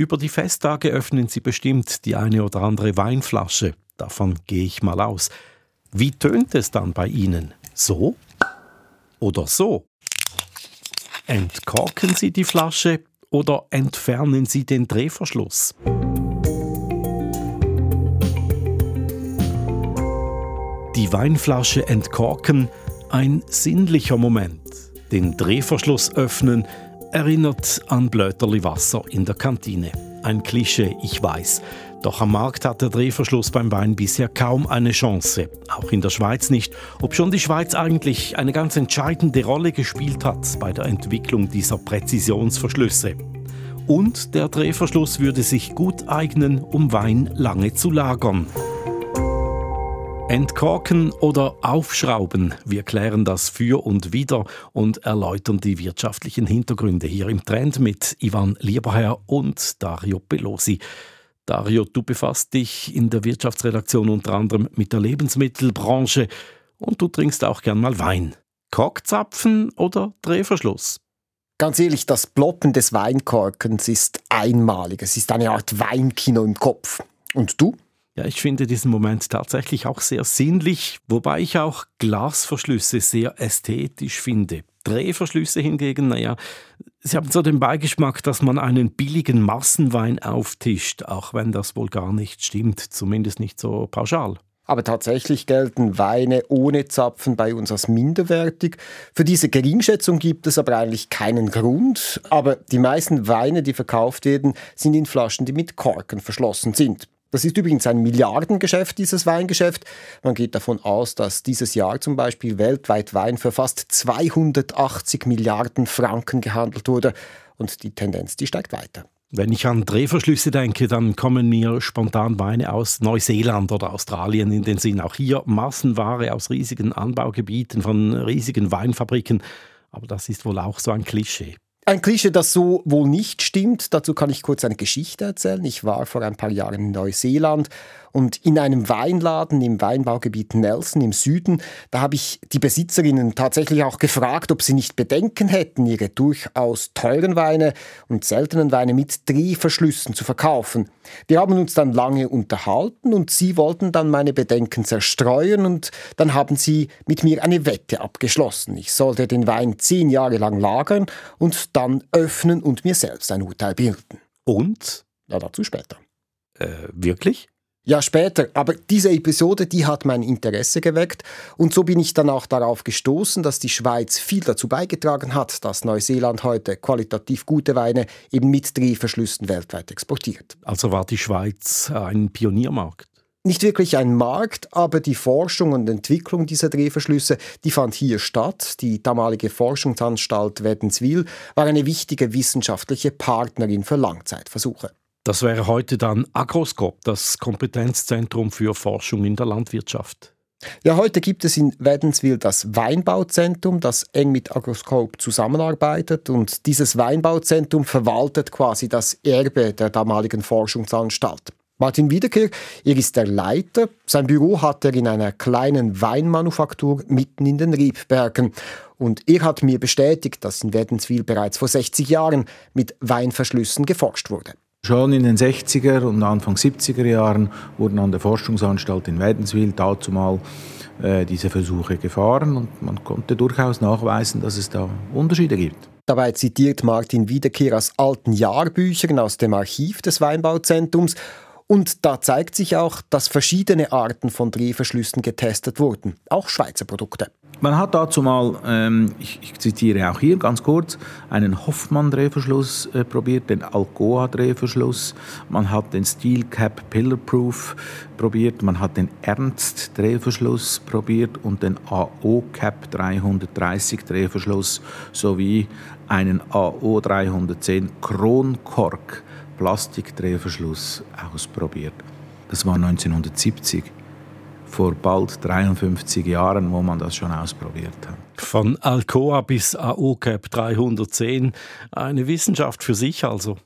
Über die Festtage öffnen Sie bestimmt die eine oder andere Weinflasche. Davon gehe ich mal aus. Wie tönt es dann bei Ihnen? So oder so? Entkorken Sie die Flasche oder entfernen Sie den Drehverschluss? Die Weinflasche entkorken, ein sinnlicher Moment. Den Drehverschluss öffnen erinnert an Blöterli Wasser in der Kantine. Ein Klischee, ich weiß. Doch am Markt hat der Drehverschluss beim Wein bisher kaum eine Chance. Auch in der Schweiz nicht, obschon die Schweiz eigentlich eine ganz entscheidende Rolle gespielt hat bei der Entwicklung dieser Präzisionsverschlüsse. Und der Drehverschluss würde sich gut eignen, um Wein lange zu lagern. Entkorken oder aufschrauben. Wir klären das für und wieder und erläutern die wirtschaftlichen Hintergründe hier im Trend mit Ivan Lieberherr und Dario Pelosi. Dario, du befasst dich in der Wirtschaftsredaktion unter anderem mit der Lebensmittelbranche und du trinkst auch gern mal Wein. Korkzapfen oder Drehverschluss? Ganz ehrlich, das Ploppen des Weinkorkens ist einmalig. Es ist eine Art Weinkino im Kopf. Und du? Ja, ich finde diesen Moment tatsächlich auch sehr sinnlich, wobei ich auch Glasverschlüsse sehr ästhetisch finde. Drehverschlüsse hingegen, naja, sie haben so den Beigeschmack, dass man einen billigen Massenwein auftischt, auch wenn das wohl gar nicht stimmt, zumindest nicht so pauschal. Aber tatsächlich gelten Weine ohne Zapfen bei uns als minderwertig. Für diese Geringschätzung gibt es aber eigentlich keinen Grund. Aber die meisten Weine, die verkauft werden, sind in Flaschen, die mit Korken verschlossen sind. Das ist übrigens ein Milliardengeschäft, dieses Weingeschäft. Man geht davon aus, dass dieses Jahr zum Beispiel weltweit Wein für fast 280 Milliarden Franken gehandelt wurde. Und die Tendenz, die steigt weiter. Wenn ich an Drehverschlüsse denke, dann kommen mir spontan Weine aus Neuseeland oder Australien in den Sinn. Auch hier Massenware aus riesigen Anbaugebieten von riesigen Weinfabriken. Aber das ist wohl auch so ein Klischee. Ein Klischee, das so wohl nicht stimmt. Dazu kann ich kurz eine Geschichte erzählen. Ich war vor ein paar Jahren in Neuseeland und in einem Weinladen im Weinbaugebiet Nelson im Süden, da habe ich die Besitzerinnen tatsächlich auch gefragt, ob sie nicht Bedenken hätten, ihre durchaus teuren Weine und seltenen Weine mit Drehverschlüssen zu verkaufen. Wir haben uns dann lange unterhalten und sie wollten dann meine Bedenken zerstreuen und dann haben sie mit mir eine Wette abgeschlossen. Ich sollte den Wein zehn Jahre lang lagern und dann öffnen und mir selbst ein Urteil bilden. Und? Ja, dazu später. Äh, wirklich? Ja, später. Aber diese Episode, die hat mein Interesse geweckt. Und so bin ich dann auch darauf gestoßen, dass die Schweiz viel dazu beigetragen hat, dass Neuseeland heute qualitativ gute Weine eben mit Drehverschlüssen weltweit exportiert. Also war die Schweiz ein Pioniermarkt? Nicht wirklich ein Markt, aber die Forschung und Entwicklung dieser Drehverschlüsse, die fand hier statt. Die damalige Forschungsanstalt Wädenswil war eine wichtige wissenschaftliche Partnerin für Langzeitversuche. Das wäre heute dann Agroskop, das Kompetenzzentrum für Forschung in der Landwirtschaft. Ja, heute gibt es in Wädenswil das Weinbauzentrum, das eng mit Agroskop zusammenarbeitet und dieses Weinbauzentrum verwaltet quasi das Erbe der damaligen Forschungsanstalt. Martin Wiederkehr, er ist der Leiter. Sein Büro hat er in einer kleinen Weinmanufaktur mitten in den Riebbergen. Und er hat mir bestätigt, dass in Wädenswil bereits vor 60 Jahren mit Weinverschlüssen geforscht wurde. Schon in den 60er und Anfang 70er Jahren wurden an der Forschungsanstalt in Wädenswil dazumal äh, diese Versuche gefahren und man konnte durchaus nachweisen, dass es da Unterschiede gibt. Dabei zitiert Martin Wiederkehr aus alten Jahrbüchern aus dem Archiv des Weinbauzentrums und da zeigt sich auch, dass verschiedene Arten von Drehverschlüssen getestet wurden, auch Schweizer Produkte. Man hat dazu mal, ähm, ich, ich, zitiere auch hier ganz kurz, einen Hoffmann-Drehverschluss äh, probiert, den Alcoa-Drehverschluss, man hat den Steel Cap Pillar Proof probiert, man hat den Ernst-Drehverschluss probiert und den AO Cap 330 Drehverschluss sowie einen AO 310 Kronkork Plastikdrehverschluss ausprobiert. Das war 1970, vor bald 53 Jahren, wo man das schon ausprobiert hat. Von Alcoa bis AOCAP 310, eine Wissenschaft für sich also.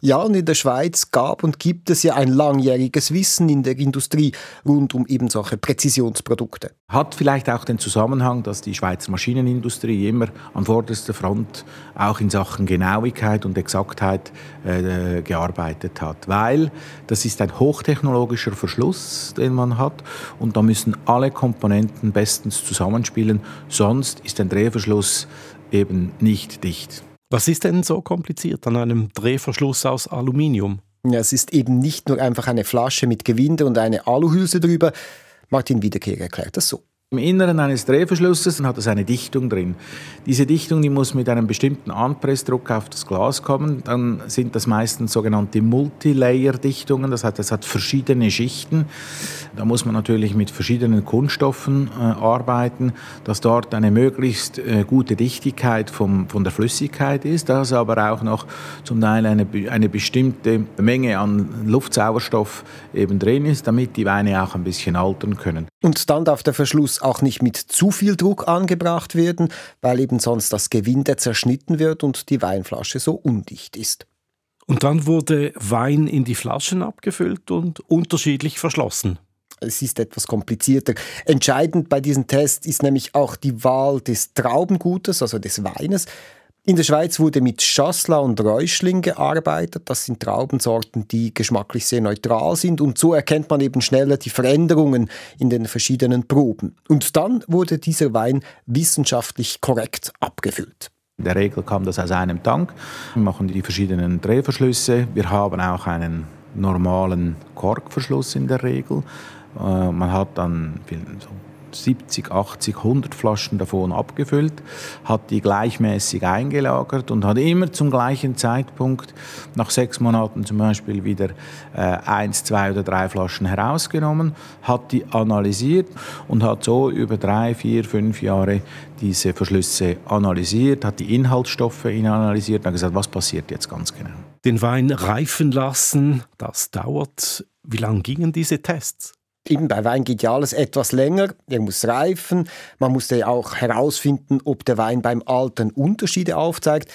Ja, und in der Schweiz gab und gibt es ja ein langjähriges Wissen in der Industrie rund um eben solche Präzisionsprodukte. Hat vielleicht auch den Zusammenhang, dass die Schweizer Maschinenindustrie immer an vorderster Front auch in Sachen Genauigkeit und Exaktheit äh, gearbeitet hat. Weil das ist ein hochtechnologischer Verschluss, den man hat und da müssen alle Komponenten bestens zusammenspielen, sonst ist ein Drehverschluss eben nicht dicht. Was ist denn so kompliziert an einem Drehverschluss aus Aluminium? Ja, es ist eben nicht nur einfach eine Flasche mit Gewinde und eine Aluhülse drüber. Martin Wiederkehr erklärt das so. Im Inneren eines Drehverschlusses hat es eine Dichtung drin. Diese Dichtung die muss mit einem bestimmten Anpressdruck auf das Glas kommen. Dann sind das meistens sogenannte Multilayer-Dichtungen, das heißt, es hat verschiedene Schichten. Da muss man natürlich mit verschiedenen Kunststoffen äh, arbeiten, dass dort eine möglichst äh, gute Dichtigkeit vom, von der Flüssigkeit ist, dass aber auch noch zum Teil eine, eine bestimmte Menge an Luftsauerstoff eben drin ist, damit die Weine auch ein bisschen altern können. Und dann darf der Verschluss auch nicht mit zu viel Druck angebracht werden, weil eben sonst das Gewinde zerschnitten wird und die Weinflasche so undicht ist. Und dann wurde Wein in die Flaschen abgefüllt und unterschiedlich verschlossen. Es ist etwas komplizierter. Entscheidend bei diesem Test ist nämlich auch die Wahl des Traubengutes, also des Weines. In der Schweiz wurde mit Chasselas und Räuschling gearbeitet. Das sind Traubensorten, die geschmacklich sehr neutral sind und so erkennt man eben schneller die Veränderungen in den verschiedenen Proben. Und dann wurde dieser Wein wissenschaftlich korrekt abgefüllt. In der Regel kam das aus einem Tank. Wir machen die verschiedenen Drehverschlüsse. Wir haben auch einen normalen Korkverschluss in der Regel. Äh, man hat dann 70, 80, 100 Flaschen davon abgefüllt, hat die gleichmäßig eingelagert und hat immer zum gleichen Zeitpunkt, nach sechs Monaten zum Beispiel, wieder äh, eins, zwei oder drei Flaschen herausgenommen, hat die analysiert und hat so über drei, vier, fünf Jahre diese Verschlüsse analysiert, hat die Inhaltsstoffe analysiert und hat gesagt, was passiert jetzt ganz genau. Den Wein reifen lassen, das dauert. Wie lange gingen diese Tests? Eben bei Wein geht ja alles etwas länger. Er muss reifen. Man musste auch herausfinden, ob der Wein beim Altern Unterschiede aufzeigt.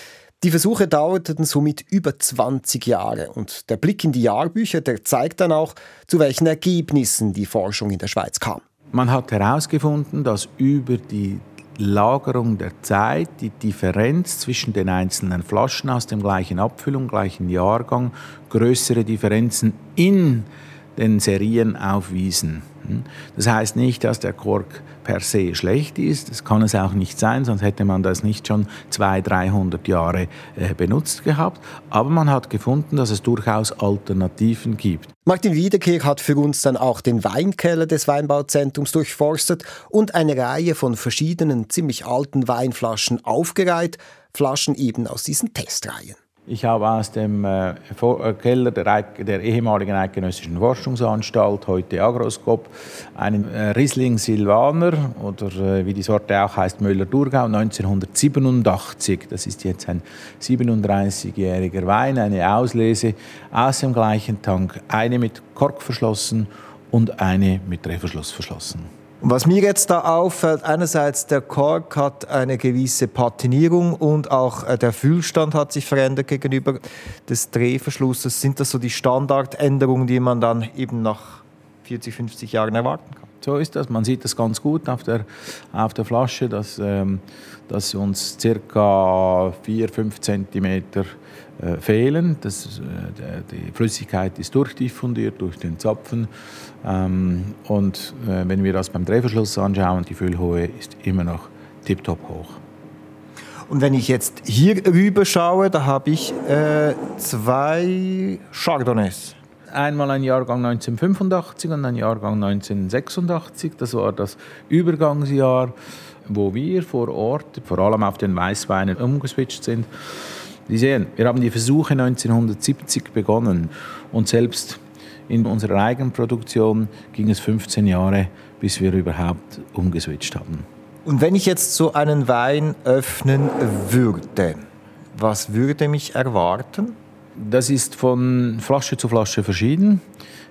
Die Versuche dauerten somit über 20 Jahre und der Blick in die Jahrbücher, der zeigt dann auch, zu welchen Ergebnissen die Forschung in der Schweiz kam. Man hat herausgefunden, dass über die Lagerung der Zeit die Differenz zwischen den einzelnen Flaschen aus dem gleichen Abfüllung, gleichen Jahrgang, größere Differenzen in den Serien aufwiesen. Hm? Das heißt nicht, dass der Kork per se schlecht ist. Das kann es auch nicht sein, sonst hätte man das nicht schon 200, 300 Jahre äh, benutzt gehabt. Aber man hat gefunden, dass es durchaus Alternativen gibt. Martin Wiedekehr hat für uns dann auch den Weinkeller des Weinbauzentrums durchforstet und eine Reihe von verschiedenen ziemlich alten Weinflaschen aufgereiht. Flaschen eben aus diesen Testreihen. Ich habe aus dem äh, äh, Keller der, der, ehemaligen Eidgenössischen Forschungsanstalt, heute Agroskop, einen äh, Riesling Silvaner oder wie die Sorte auch heißt, Müller-Thurgau 1987. Das ist jetzt ein 37-jähriger Wein, eine Auslese aus dem gleichen Tank. Eine mit Kork verschlossen und eine mit Drehverschluss verschlossen. Was mir jetzt da auffällt, einerseits der Kork hat eine gewisse Patinierung und auch äh, der Füllstand hat sich verändert gegenüber des Drehverschlusses. Sind das so die Standardänderungen, die man dann eben nach 40, 50 Jahren erwarten kann? So ist das. Man sieht das ganz gut auf der, auf der Flasche, dass, ähm, dass uns ca. 4-5 cm äh, fehlen. Das, äh, die Flüssigkeit ist durchdiffundiert durch den Zapfen. Ähm, und äh, wenn wir das beim Drehverschluss anschauen, die Füllhöhe ist immer noch tiptop hoch. Und wenn ich jetzt hier rüber schaue, da habe ich äh, zwei Chardonnays. Einmal ein Jahrgang 1985 und ein Jahrgang 1986. Das war das Übergangsjahr, wo wir vor Ort, vor allem auf den Weißweinen, umgeswitcht sind. Sie sehen, wir haben die Versuche 1970 begonnen und selbst in unserer Eigenproduktion ging es 15 Jahre, bis wir überhaupt umgeswitcht haben. Und wenn ich jetzt so einen Wein öffnen würde, was würde mich erwarten? Das ist von Flasche zu Flasche verschieden.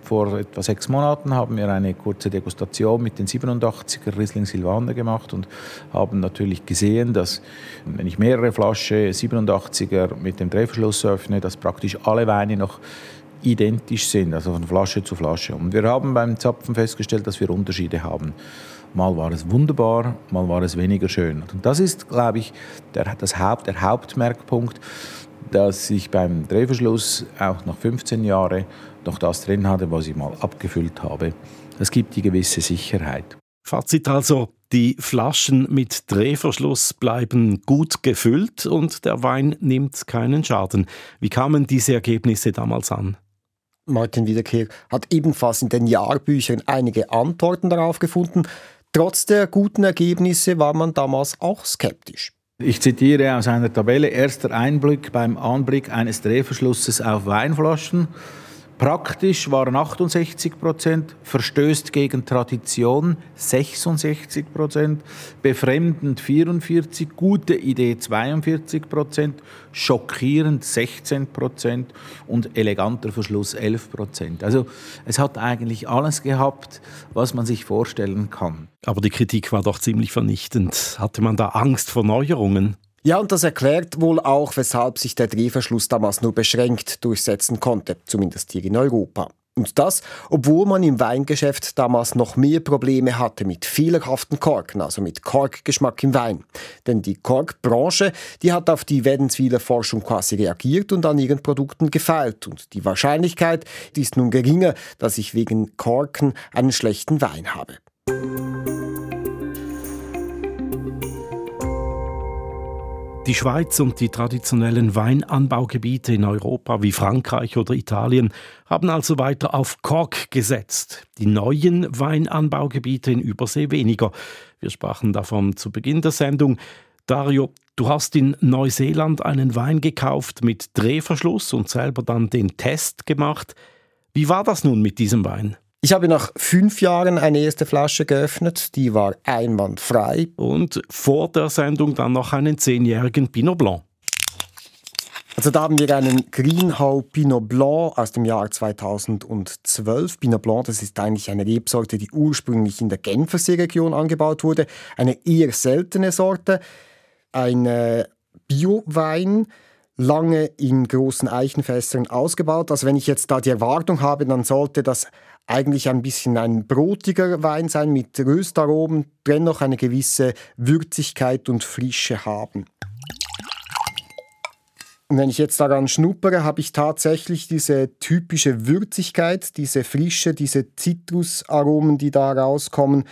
Vor etwa sechs Monaten haben wir eine kurze Degustation mit den 87er Riesling Silvaner gemacht und haben natürlich gesehen, dass wenn ich mehrere Flaschen 87er mit dem Drehverschluss öffne, dass praktisch alle Weine noch identisch sind, also von Flasche zu Flasche. Und wir haben beim Zapfen festgestellt, dass wir Unterschiede haben. Mal war es wunderbar, mal war es weniger schön. Und das ist, glaube ich, der, das Haupt, der Hauptmerkpunkt, dass ich beim Drehverschluss auch nach 15 Jahren noch das drin hatte, was ich mal abgefüllt habe. Das gibt die gewisse Sicherheit. Fazit also, die Flaschen mit Drehverschluss bleiben gut gefüllt und der Wein nimmt keinen Schaden. Wie kamen diese Ergebnisse damals an? Martin Wiederkehr hat ebenfalls in den Jahrbüchern einige Antworten darauf gefunden. Trotz der guten Ergebnisse war man damals auch skeptisch. Ich zitiere aus einer Tabelle: Erster Einblick beim Anblick eines Drehverschlusses auf Weinflaschen. Praktisch waren 68 Prozent, verstößt gegen Tradition 66 Prozent, befremdend 44, gute Idee 42 Prozent, schockierend 16 Prozent und eleganter Verschluss 11 Prozent. Also es hat eigentlich alles gehabt, was man sich vorstellen kann. Aber die Kritik war doch ziemlich vernichtend. Hatte man da Angst vor Neuerungen? Ja, und das erklärt wohl auch, weshalb sich der Drehverschluss damals nur beschränkt durchsetzen konnte, zumindest hier in Europa. Und das, obwohl man im Weingeschäft damals noch mehr Probleme hatte mit fehlerhaften Korken, also mit Korkgeschmack im Wein. Denn die Korkbranche, die hat auf die Wädenswiler Forschung quasi reagiert und an ihren Produkten gefeilt. Und die Wahrscheinlichkeit die ist nun geringer, dass ich wegen Korken einen schlechten Wein habe. Die Schweiz und die traditionellen Weinanbaugebiete in Europa wie Frankreich oder Italien haben also weiter auf Kork gesetzt. Die neuen Weinanbaugebiete in Übersee weniger. Wir sprachen davon zu Beginn der Sendung. Dario, du hast in Neuseeland einen Wein gekauft mit Drehverschluss und selber dann den Test gemacht. Wie war das nun mit diesem Wein? Ich habe nach fünf Jahren eine erste Flasche geöffnet, die war einwandfrei. Und vor der Sendung dann noch einen zehnjährigen Pinot Blanc. Also da haben wir einen Greenhau Pinot Blanc aus dem Jahr 2012. Pinot Blanc, das ist eigentlich eine Rebsorte, die ursprünglich in der Genfersee-Region angebaut wurde. Eine eher seltene Sorte. Ein äh, Bio-Wein, lange in großen Eichenfässern ausgebaut. Also wenn ich jetzt da die Erwartung habe, dann sollte das eigentlich ein bisschen ein brotiger Wein sein mit Röstaromen, dennoch eine gewisse Würzigkeit und Frische haben. Und wenn ich jetzt daran schnuppere, habe ich tatsächlich diese typische Würzigkeit, diese Frische, diese Zitrusaromen, die da rauskommen.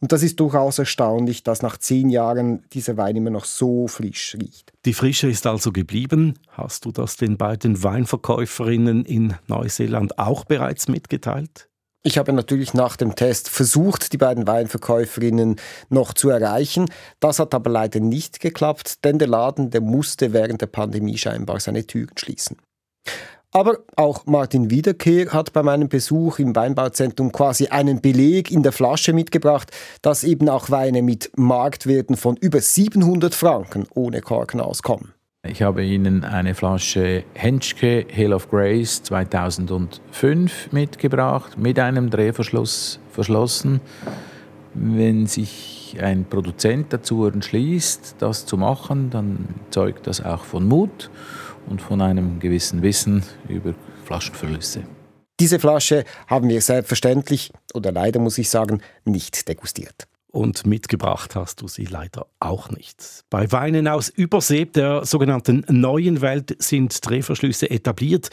Und das ist durchaus erstaunlich, dass nach zehn Jahren dieser Wein immer noch so frisch riecht. Die Frische ist also geblieben. Hast du das den beiden Weinverkäuferinnen in Neuseeland auch bereits mitgeteilt? Ich habe natürlich nach dem Test versucht, die beiden Weinverkäuferinnen noch zu erreichen. Das hat aber leider nicht geklappt, denn der Laden, der musste während der Pandemie scheinbar seine Türen schließen. Aber auch Martin Wiederkehr hat bei meinem Besuch im Weinbauzentrum quasi einen Beleg in der Flasche mitgebracht, dass eben auch Weine mit Marktwerten von über 700 Franken ohne Korken auskommen. Ich habe Ihnen eine Flasche Henschke Hill of Grace 2005 mitgebracht, mit einem Drehverschluss verschlossen. Wenn sich ein Produzent dazu entschließt, das zu machen, dann zeugt das auch von Mut und von einem gewissen Wissen über Flaschenverlüsse. Diese Flasche haben wir selbstverständlich, oder leider muss ich sagen, nicht degustiert und mitgebracht hast du sie leider auch nicht. Bei Weinen aus Übersee, der sogenannten neuen Welt, sind Drehverschlüsse etabliert.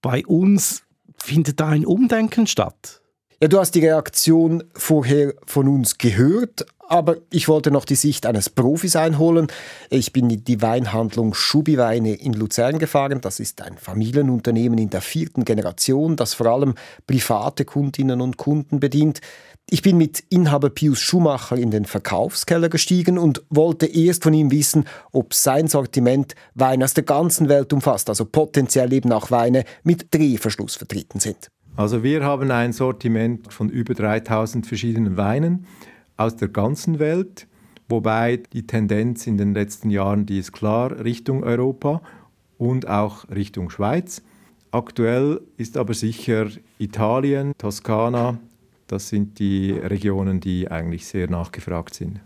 Bei uns findet da ein Umdenken statt. Ja, du hast die Reaktion vorher von uns gehört, aber ich wollte noch die Sicht eines Profis einholen. Ich bin in die Weinhandlung Schubiweine in Luzern gefahren. Das ist ein Familienunternehmen in der vierten Generation, das vor allem private Kundinnen und Kunden bedient. Ich bin mit Inhaber Pius Schumacher in den Verkaufskeller gestiegen und wollte erst von ihm wissen, ob sein Sortiment Weine aus der ganzen Welt umfasst, also potenziell eben auch Weine mit Drehverschluss vertreten sind. Also wir haben ein Sortiment von über 3000 verschiedenen Weinen aus der ganzen Welt, wobei die Tendenz in den letzten Jahren, die ist klar Richtung Europa und auch Richtung Schweiz. Aktuell ist aber sicher Italien, Toskana, das sind die Regionen, die eigentlich sehr nachgefragt sind.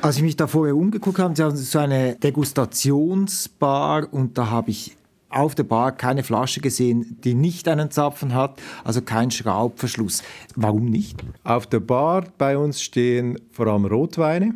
Als ich mich da vorher umgeguckt habe, Sie haben so eine Degustationsbar und da habe ich auf der Bar keine Flasche gesehen, die nicht einen Zapfen hat, also kein Schraubverschluss. Warum nicht? Auf der Bar bei uns stehen vor allem Rotweine.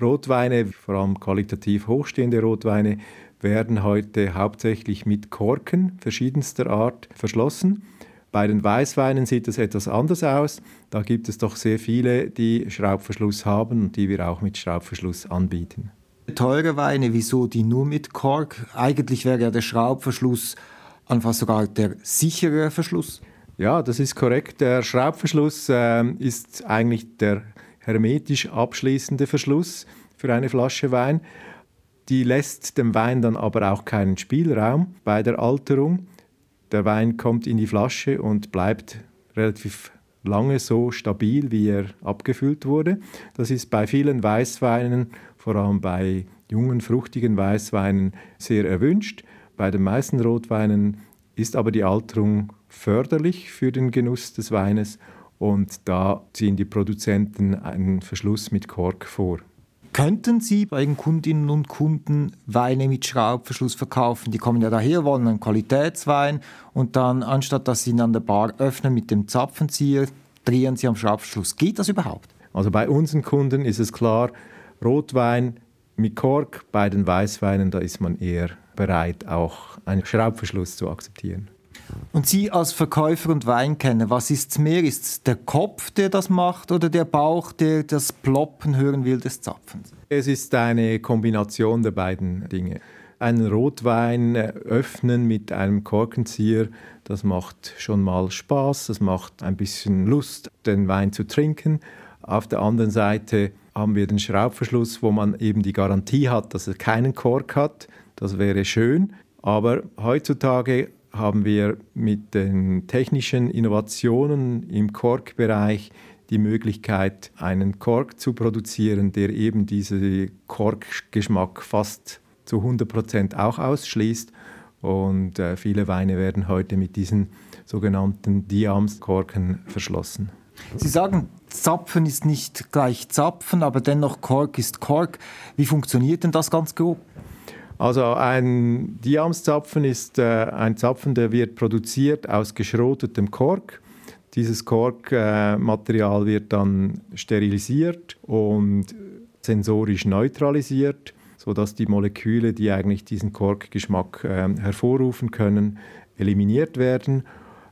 Rotweine, vor allem qualitativ hochstehende Rotweine, werden heute hauptsächlich mit Korken verschiedenster Art verschlossen. Bei den Weißweinen sieht es etwas anders aus. Da gibt es doch sehr viele, die Schraubverschluss haben und die wir auch mit Schraubverschluss anbieten. Teure Weine, wieso die nur mit Kork? Eigentlich wäre ja der Schraubverschluss einfach sogar der sichere Verschluss. Ja, das ist korrekt. Der Schraubverschluss äh, ist eigentlich der hermetisch abschließende Verschluss für eine Flasche Wein. Die lässt dem Wein dann aber auch keinen Spielraum bei der Alterung. Der Wein kommt in die Flasche und bleibt relativ lange so stabil, wie er abgefüllt wurde. Das ist bei vielen Weißweinen, vor allem bei jungen, fruchtigen Weißweinen, sehr erwünscht. Bei den meisten Rotweinen ist aber die Alterung förderlich für den Genuss des Weines und da ziehen die Produzenten einen Verschluss mit Kork vor. Könnten Sie bei den Kundinnen und Kunden Weine mit Schraubverschluss verkaufen? Die kommen ja daher, wollen einen Qualitätswein und dann, anstatt dass Sie ihn an der Bar öffnen mit dem Zapfenzieher, drehen Sie am Schraubverschluss. Geht das überhaupt? Also bei unseren Kunden ist es klar, Rotwein mit Kork, bei den Weißweinen, da ist man eher bereit, auch einen Schraubverschluss zu akzeptieren. Und Sie als Verkäufer und Weinkenner, was ist es mehr? Ist es der Kopf, der das macht oder der Bauch, der das Ploppen hören will des Zapfens? Es ist eine Kombination der beiden Dinge. Einen Rotwein öffnen mit einem Korkenzieher, das macht schon mal Spaß, das macht ein bisschen Lust, den Wein zu trinken. Auf der anderen Seite haben wir den Schraubverschluss, wo man eben die Garantie hat, dass er keinen Kork hat. Das wäre schön. Aber heutzutage haben wir mit den technischen Innovationen im Korkbereich die Möglichkeit, einen Kork zu produzieren, der eben diesen Korkgeschmack fast zu 100 auch ausschließt. Und äh, viele Weine werden heute mit diesen sogenannten Diams-Korken verschlossen. Sie sagen, Zapfen ist nicht gleich Zapfen, aber dennoch Kork ist Kork. Wie funktioniert denn das ganz grob? Also ein Diamszapfen ist äh, ein Zapfen, der wird produziert aus geschrotetem Kork. Dieses Korkmaterial äh, wird dann sterilisiert und sensorisch neutralisiert, sodass die Moleküle, die eigentlich diesen Korkgeschmack äh, hervorrufen können, eliminiert werden.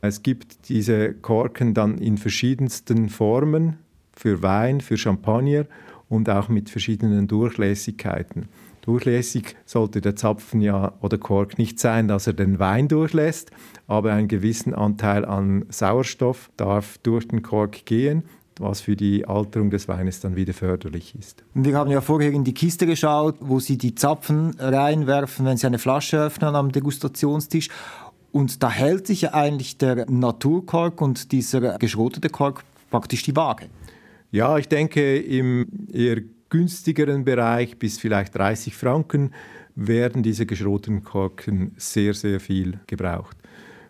Es gibt diese Korken dann in verschiedensten Formen für Wein, für Champagner und auch mit verschiedenen Durchlässigkeiten. Durchlässig sollte der Zapfen ja oder Kork nicht sein, dass er den Wein durchlässt, aber einen gewissen Anteil an Sauerstoff darf durch den Kork gehen was für die Alterung des Weines dann wieder förderlich ist. Wir haben ja vorher in die Kiste geschaut, wo Sie die Zapfen reinwerfen, wenn Sie eine Flasche öffnen am Degustationstisch. Und da hält sich ja eigentlich der Naturkork und dieser geschrotete Kork praktisch die Waage. Ja, ich denke, im eher günstigeren Bereich bis vielleicht 30 Franken werden diese geschroteten Korken sehr, sehr viel gebraucht.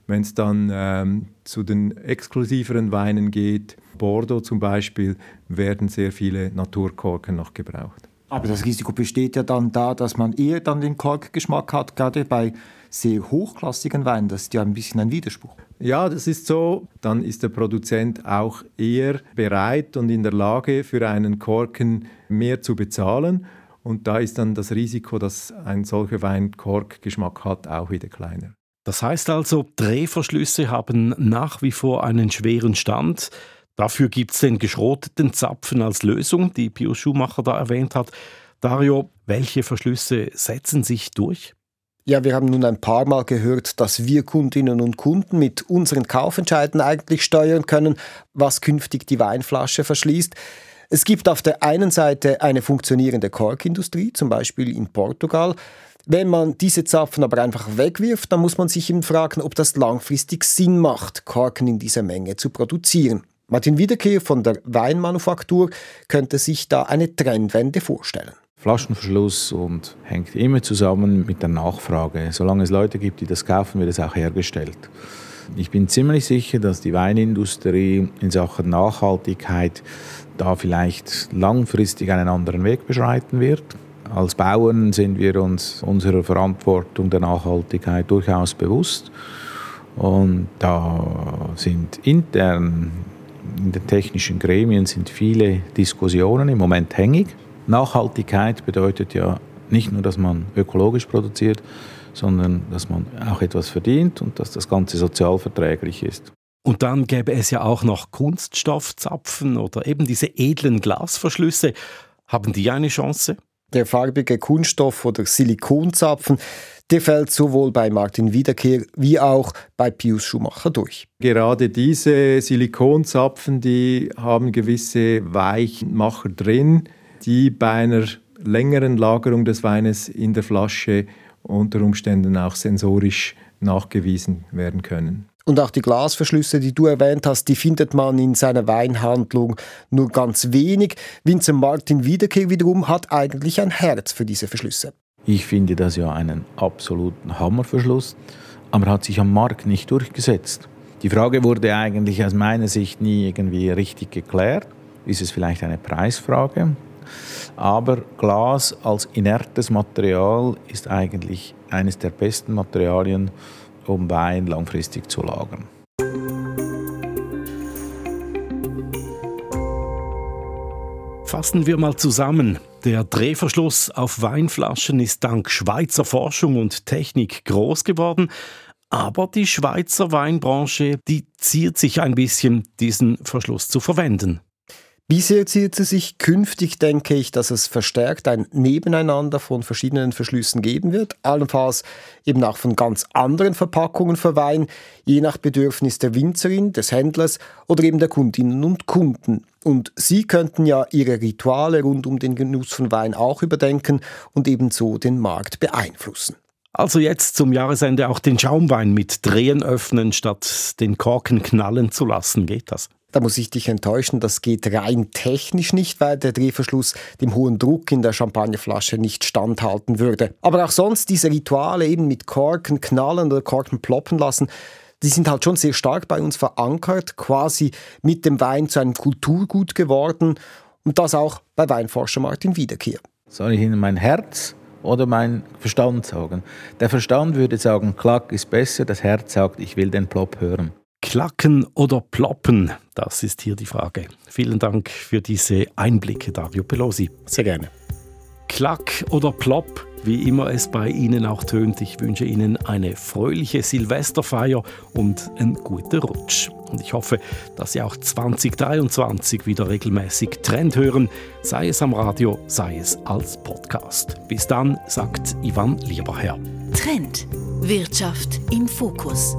Wenn es dann ähm, zu den exklusiveren Weinen geht, Bordeaux zum Beispiel, werden sehr viele Naturkorken noch gebraucht. Aber das Risiko besteht ja dann da, dass man eher dann den Korkgeschmack hat, gerade bei sehr hochklassigen Weinen. Das ist ja ein bisschen ein Widerspruch. Ja, das ist so. Dann ist der Produzent auch eher bereit und in der Lage, für einen Korken mehr zu bezahlen. Und da ist dann das Risiko, dass ein solcher Wein Korkgeschmack hat, auch wieder kleiner. Das heißt also, Drehverschlüsse haben nach wie vor einen schweren Stand. Dafür gibt es den geschroteten Zapfen als Lösung, die Pio Schumacher da erwähnt hat. Dario, welche Verschlüsse setzen sich durch? Ja, wir haben nun ein paar Mal gehört, dass wir Kundinnen und Kunden mit unseren Kaufentscheiden eigentlich steuern können, was künftig die Weinflasche verschließt. Es gibt auf der einen Seite eine funktionierende Korkindustrie, zum Beispiel in Portugal. Wenn man diese Zapfen aber einfach wegwirft, dann muss man sich eben fragen, ob das langfristig Sinn macht, Korken in dieser Menge zu produzieren. Martin Wiederkehr von der Weinmanufaktur könnte sich da eine Trendwende vorstellen. Flaschenverschluss und hängt immer zusammen mit der Nachfrage. Solange es Leute gibt, die das kaufen, wird es auch hergestellt. Ich bin ziemlich sicher, dass die Weinindustrie in Sachen Nachhaltigkeit da vielleicht langfristig einen anderen Weg beschreiten wird. Als Bauern sind wir uns unserer Verantwortung der Nachhaltigkeit durchaus bewusst. Und da sind intern in den technischen Gremien sind viele Diskussionen im Moment hängig. Nachhaltigkeit bedeutet ja nicht nur, dass man ökologisch produziert, sondern dass man auch etwas verdient und dass das Ganze sozial verträglich ist. Und dann gäbe es ja auch noch Kunststoffzapfen oder eben diese edlen Glasverschlüsse. Haben die eine Chance? Der farbige Kunststoff oder Silikonzapfen, der fällt sowohl bei Martin Wiederkehr wie auch bei Pius Schumacher durch. Gerade diese Silikonzapfen, die haben gewisse Weichmacher drin, die bei einer längeren Lagerung des Weines in der Flasche unter Umständen auch sensorisch nachgewiesen werden können. Und auch die Glasverschlüsse, die du erwähnt hast, die findet man in seiner Weinhandlung nur ganz wenig. Winzer Martin Wiederkehr wiederum hat eigentlich ein Herz für diese Verschlüsse. Ich finde das ja einen absoluten Hammerverschluss, aber hat sich am Markt nicht durchgesetzt. Die Frage wurde eigentlich aus meiner Sicht nie irgendwie richtig geklärt. Ist es vielleicht eine Preisfrage? Aber Glas als inertes Material ist eigentlich eines der besten Materialien, um Wein langfristig zu lagern. Fassen wir mal zusammen. Der Drehverschluss auf Weinflaschen ist dank Schweizer Forschung und Technik groß geworden. Aber die Schweizer Weinbranche, die ziert sich ein bisschen, diesen Verschluss zu verwenden. Bisher zielt sie sich. Künftig denke ich, dass es verstärkt ein Nebeneinander von verschiedenen Verschlüssen geben wird, allenfalls eben auch von ganz anderen Verpackungen für Wein, je nach Bedürfnis der Winzerin, des Händlers oder eben der Kundinnen und Kunden. Und sie könnten ja ihre Rituale rund um den Genuss von Wein auch überdenken und ebenso den Markt beeinflussen. Also jetzt zum Jahresende auch den Schaumwein mit Drehen öffnen, statt den Korken knallen zu lassen. Geht das? Da muss ich dich enttäuschen, das geht rein technisch nicht, weil der Drehverschluss dem hohen Druck in der Champagnerflasche nicht standhalten würde. Aber auch sonst diese Rituale eben mit Korken knallen oder Korken ploppen lassen, die sind halt schon sehr stark bei uns verankert, quasi mit dem Wein zu einem Kulturgut geworden und das auch bei Weinforscher Martin Wiederkehr. Soll ich Ihnen mein Herz oder mein Verstand sagen? Der Verstand würde sagen, Klack ist besser, das Herz sagt, ich will den Plop hören. Klacken oder ploppen? Das ist hier die Frage. Vielen Dank für diese Einblicke, Dario Pelosi. Sehr gerne. Klack oder plopp, wie immer es bei Ihnen auch tönt. Ich wünsche Ihnen eine fröhliche Silvesterfeier und einen guten Rutsch. Und ich hoffe, dass Sie auch 2023 wieder regelmäßig Trend hören, sei es am Radio, sei es als Podcast. Bis dann, sagt Ivan Lieberherr. Trend. Wirtschaft im Fokus.